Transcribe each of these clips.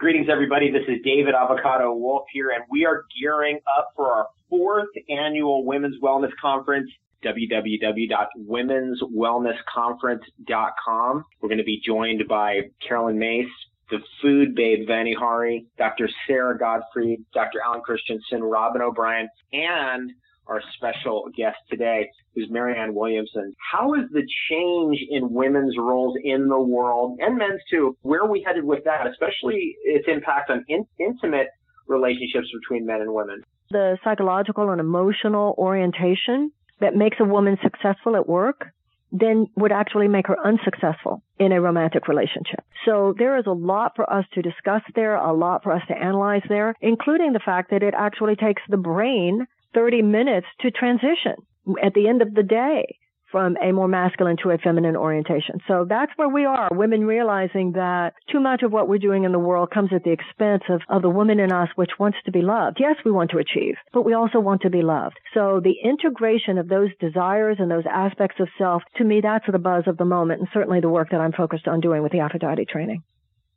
Greetings, everybody. This is David Avocado Wolfe here, and we are gearing up for our fourth annual Women's Wellness Conference www.womenswellnessconference.com. We're going to be joined by Carolyn Myss, the food babe Vani Hari, Dr. Sarah Gottfried, Dr. Alan Christianson, Robyn O'Brien, and our special guest today, who's Marianne Williamson. How is the change in women's roles in the world and men's too? Where are we headed with that, especially its impact on in- intimate relationships between men and women? The psychological and emotional orientation that makes a woman successful at work then would actually make her unsuccessful in a romantic relationship. So there is a lot for us to discuss there, a lot for us to analyze there, including the fact that it actually takes the brain 30 minutes to transition at the end of the day from a more masculine to a feminine orientation. So that's where we are, women realizing that too much of what we're doing in the world comes at the expense of, of the woman in us which wants to be loved. Yes, we want to achieve, but we also want to be loved. So the integration of those desires and those aspects of self, to me, that's the buzz of the moment and certainly the work that I'm focused on doing with the Aphrodite training.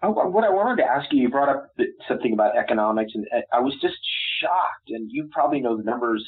what I wanted to ask you, you brought up something about economics, and I was just shocked, and you probably know the numbers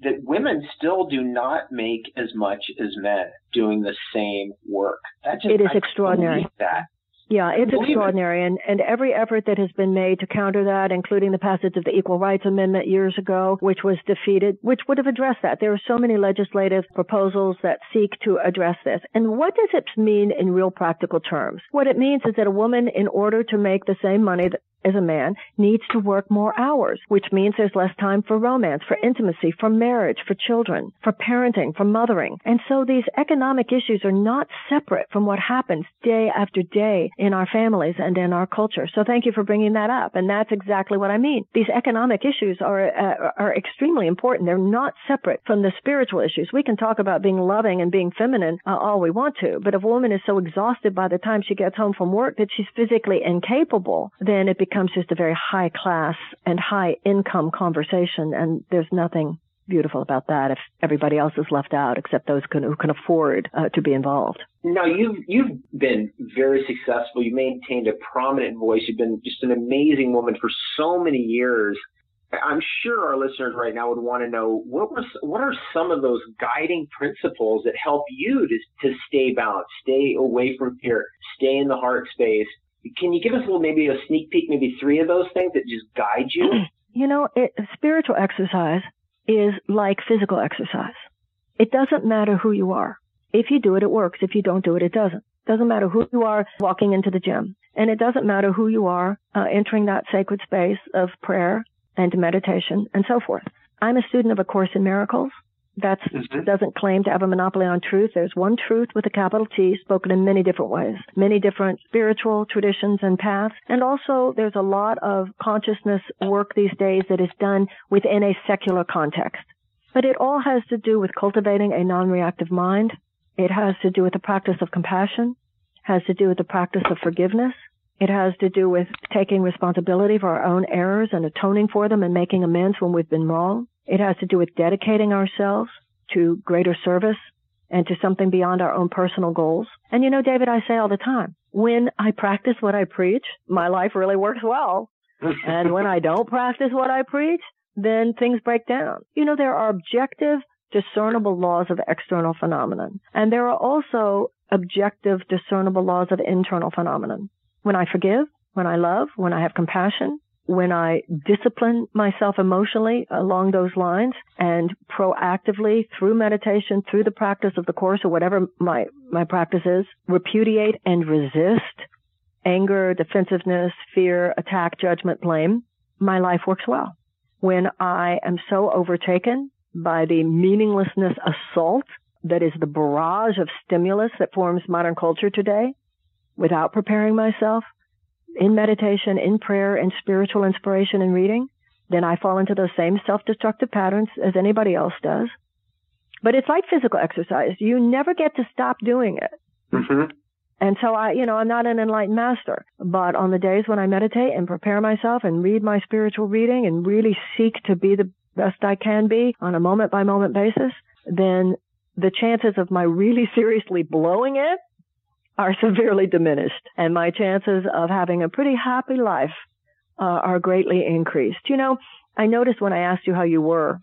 that women still do not make as much as men doing the same work. That just, it is I extraordinary. That. Yeah, it's extraordinary. It. And, and every effort that has been made to counter that, including the passage of the Equal Rights Amendment years ago, which was defeated, which would have addressed that. There are so many legislative proposals that seek to address this. And what does it mean in real practical terms? What it means is that a woman, in order to make the same money that as a man needs to work more hours, which means there's less time for romance, for intimacy, for marriage, for children, for parenting, for mothering. And so these economic issues are not separate from what happens day after day in our families and in our culture. So thank you for bringing that up. And that's exactly what I mean. These economic issues are, uh, are extremely important. They're not separate from the spiritual issues. We can talk about being loving and being feminine uh, all we want to, but if a woman is so exhausted by the time she gets home from work that she's physically incapable, then it becomes becomes just a very high class and high income conversation. And there's nothing beautiful about that if everybody else is left out except those can, who can afford uh, to be involved. Now you've you've been very successful. You maintained a prominent voice. You've been just an amazing woman for so many years. I'm sure our listeners right now would want to know what was what are some of those guiding principles that help you to to stay balanced, stay away from fear, stay in the heart space, can you give us a little, maybe a sneak peek, maybe three of those things that just guide you? You know, it, spiritual exercise is like physical exercise. It doesn't matter who you are. If you do it, it works. If you don't do it, it doesn't. Doesn't matter who you are walking into the gym. And it doesn't matter who you are uh, entering that sacred space of prayer and meditation and so forth. I'm a student of A Course in Miracles. That mm-hmm. doesn't claim to have a monopoly on truth. There's one truth with a capital T spoken in many different ways, many different spiritual traditions and paths. And also there's a lot of consciousness work these days that is done within a secular context. But it all has to do with cultivating a non-reactive mind. It has to do with the practice of compassion, has to do with the practice of forgiveness. It has to do with taking responsibility for our own errors and atoning for them and making amends when we've been wrong. It has to do with dedicating ourselves to greater service and to something beyond our own personal goals. And you know, David, I say all the time, when I practice what I preach, my life really works well. and when I don't practice what I preach, then things break down. You know, there are objective, discernible laws of external phenomenon. And there are also objective, discernible laws of internal phenomenon. When I forgive, when I love, when I have compassion, when I discipline myself emotionally along those lines and proactively through meditation, through the practice of the course or whatever my, my practice is, repudiate and resist anger, defensiveness, fear, attack, judgment, blame, my life works well. When I am so overtaken by the meaninglessness assault that is the barrage of stimulus that forms modern culture today, without preparing myself, in meditation, in prayer, in spiritual inspiration and reading, then I fall into those same self-destructive patterns as anybody else does. But it's like physical exercise. You never get to stop doing it. Mm-hmm. And so I, you know, I'm not an enlightened master, but on the days when I meditate and prepare myself and read my spiritual reading and really seek to be the best I can be on a moment by moment basis, then the chances of my really seriously blowing it are severely diminished and my chances of having a pretty happy life uh, are greatly increased. You know, I noticed when I asked you how you were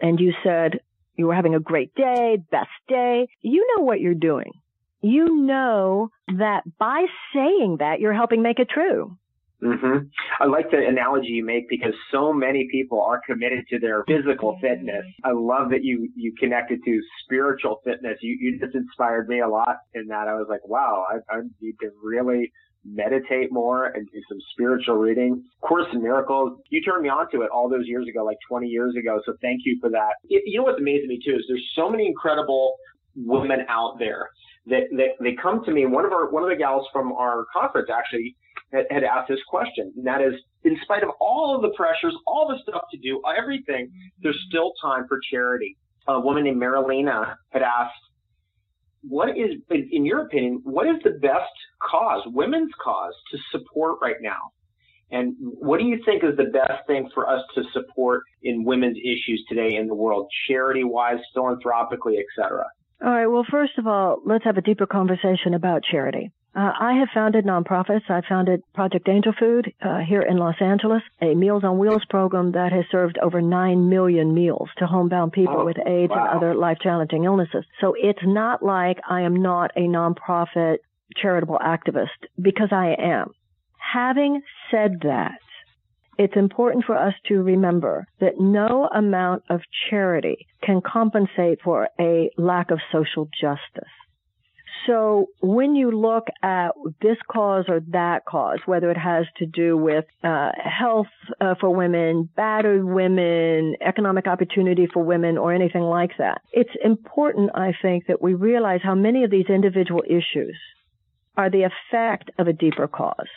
and you said you were having a great day, best day. You know what you're doing. You know that by saying that, you're helping make it true. Mm-hmm. I like the analogy you make because so many people are committed to their physical fitness. I love that you you connected to spiritual fitness. You you just inspired me a lot in that. I was like, wow, I, I need to really meditate more and do some spiritual reading. Course in Miracles, you turned me on to it all those years ago, like 20 years ago. So thank you for that. You know what's amazing to me too is there's so many incredible women out there that, that they come to me. One of our one of the gals from our conference actually had, had asked this question, and that is, in spite of all of the pressures, all the stuff to do, everything, there's still time for charity. A woman named Marilena had asked, what is, in your opinion, what is the best cause, women's cause, to support right now? And what do you think is the best thing for us to support in women's issues today in the world, charity wise, philanthropically, et cetera? All right. Well, first of all, let's have a deeper conversation about charity. Uh, I have founded nonprofits. I founded Project Angel Food uh, here in Los Angeles, a Meals on Wheels program that has served over 9 million meals to homebound people oh, with AIDS wow. and other life challenging illnesses. So it's not like I am not a nonprofit charitable activist because I am. Having said that, it's important for us to remember that no amount of charity can compensate for a lack of social justice. So when you look at this cause or that cause, whether it has to do with uh, health uh, for women, battered women, economic opportunity for women, or anything like that, it's important, I think, that we realize how many of these individual issues are the effect of a deeper cause.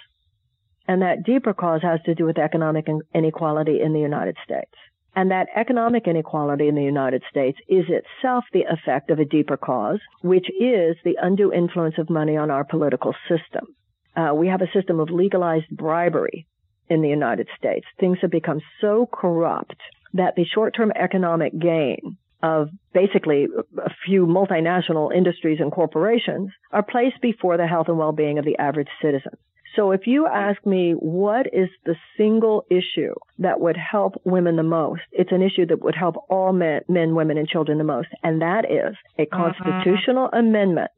And that deeper cause has to do with economic inequality in the United States. And that economic inequality in the United States is itself the effect of a deeper cause, which is the undue influence of money on our political system. Uh, we have a system of legalized bribery in the United States. Things have become so corrupt that the short-term economic gain of basically a few multinational industries and corporations are placed before the health and well-being of the average citizen. So if you ask me what is the single issue that would help women the most, it's an issue that would help all men, men women, and children the most. And that is a uh-huh. constitutional uh-huh. amendment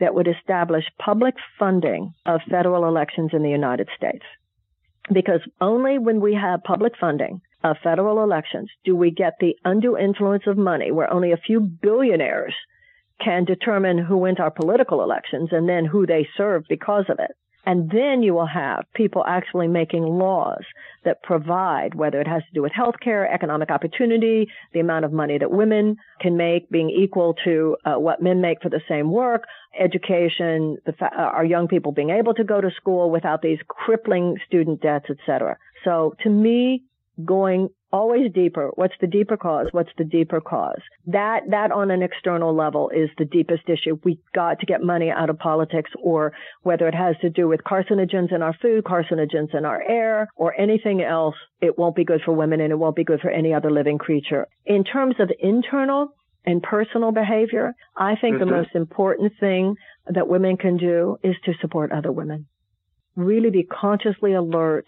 that would establish public funding of federal elections in the United States. Because only when we have public funding of federal elections do we get the undue influence of money where only a few billionaires can determine who wins our political elections and then who they serve because of it. And then you will have people actually making laws that provide, whether it has to do with healthcare, economic opportunity, the amount of money that women can make being equal to uh, what men make for the same work, education, fa- uh, our young people being able to go to school without these crippling student debts, etc. So to me, going always deeper. What's the deeper cause? What's the deeper cause? That, that on an external level is the deepest issue. We got to get money out of politics or whether it has to do with carcinogens in our food, carcinogens in our air, or anything else, it won't be good for women and it won't be good for any other living creature. In terms of internal, and personal behavior, I think mm-hmm. the most important thing that women can do is to support other women. Really be consciously alert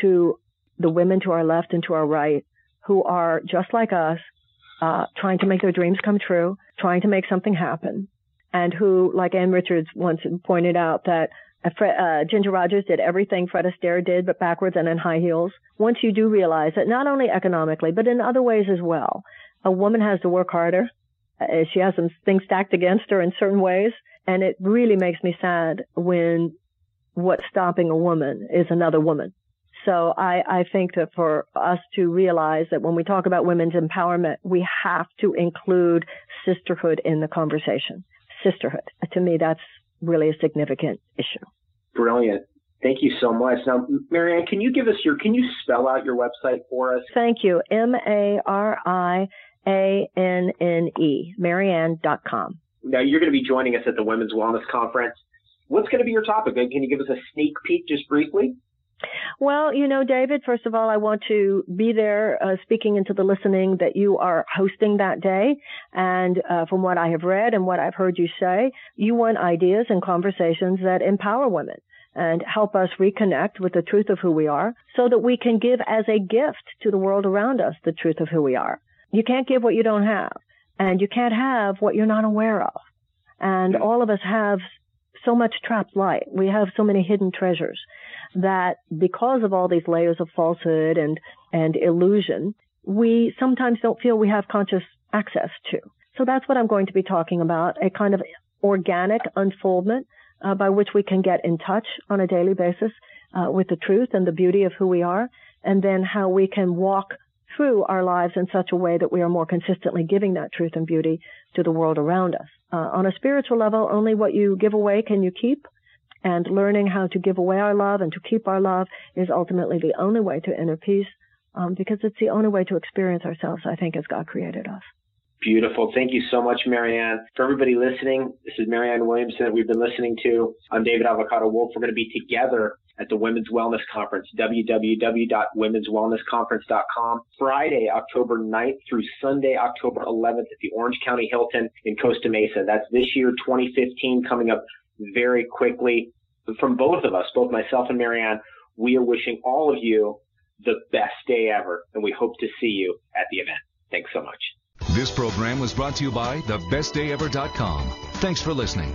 to the women to our left and to our right who are just like us, uh, trying to make their dreams come true, trying to make something happen, and who, like Ann Richards once pointed out, that uh, Ginger Rogers did everything Fred Astaire did, but backwards and in high heels. Once you do realize that not only economically, but in other ways as well, a woman has to work harder. Uh, she has some things stacked against her in certain ways. And it really makes me sad when what's stopping a woman is another woman. So I, I think that for us to realize that when we talk about women's empowerment, we have to include sisterhood in the conversation. Sisterhood. To me, that's really a significant issue. Brilliant. Thank you so much. Now, Marianne, can you give us your, can you spell out your website for us? Thank you. M-A-R-I-A-N-N-E, marianne.com. Now, you're going to be joining us at the Women's Wellness Conference. What's going to be your topic? Can you give us a sneak peek just briefly? Well, you know, David, first of all, I want to be there uh, speaking into the listening that you are hosting that day. And uh, from what I have read and what I've heard you say, you want ideas and conversations that empower women and help us reconnect with the truth of who we are so that we can give as a gift to the world around us the truth of who we are. You can't give what you don't have and you can't have what you're not aware of. And all of us have so much trapped light. We have so many hidden treasures that because of all these layers of falsehood and, and illusion, we sometimes don't feel we have conscious access to. So that's what I'm going to be talking about, a kind of organic unfoldment uh, by which we can get in touch on a daily basis uh, with the truth and the beauty of who we are, and then how we can walk through our lives in such a way that we are more consistently giving that truth and beauty to the world around us. Uh, on a spiritual level, only what you give away can you keep. And learning how to give away our love and to keep our love is ultimately the only way to inner peace, um, because it's the only way to experience ourselves, I think, as God created us. Beautiful. Thank you so much, Marianne. For everybody listening, this is Marianne Williamson that we've been listening to. I'm David Avocado Wolfe. We're going to be together at the Women's Wellness Conference, www.womenswellnessconference.com, Friday, October 9th through Sunday, October 11th at the Orange County Hilton in Costa Mesa. That's this year, 2015, coming up very quickly. From both of us, both myself and Marianne, we are wishing all of you the best day ever, and we hope to see you at the event. Thanks so much. This program was brought to you by thebestdayever.com. Thanks for listening.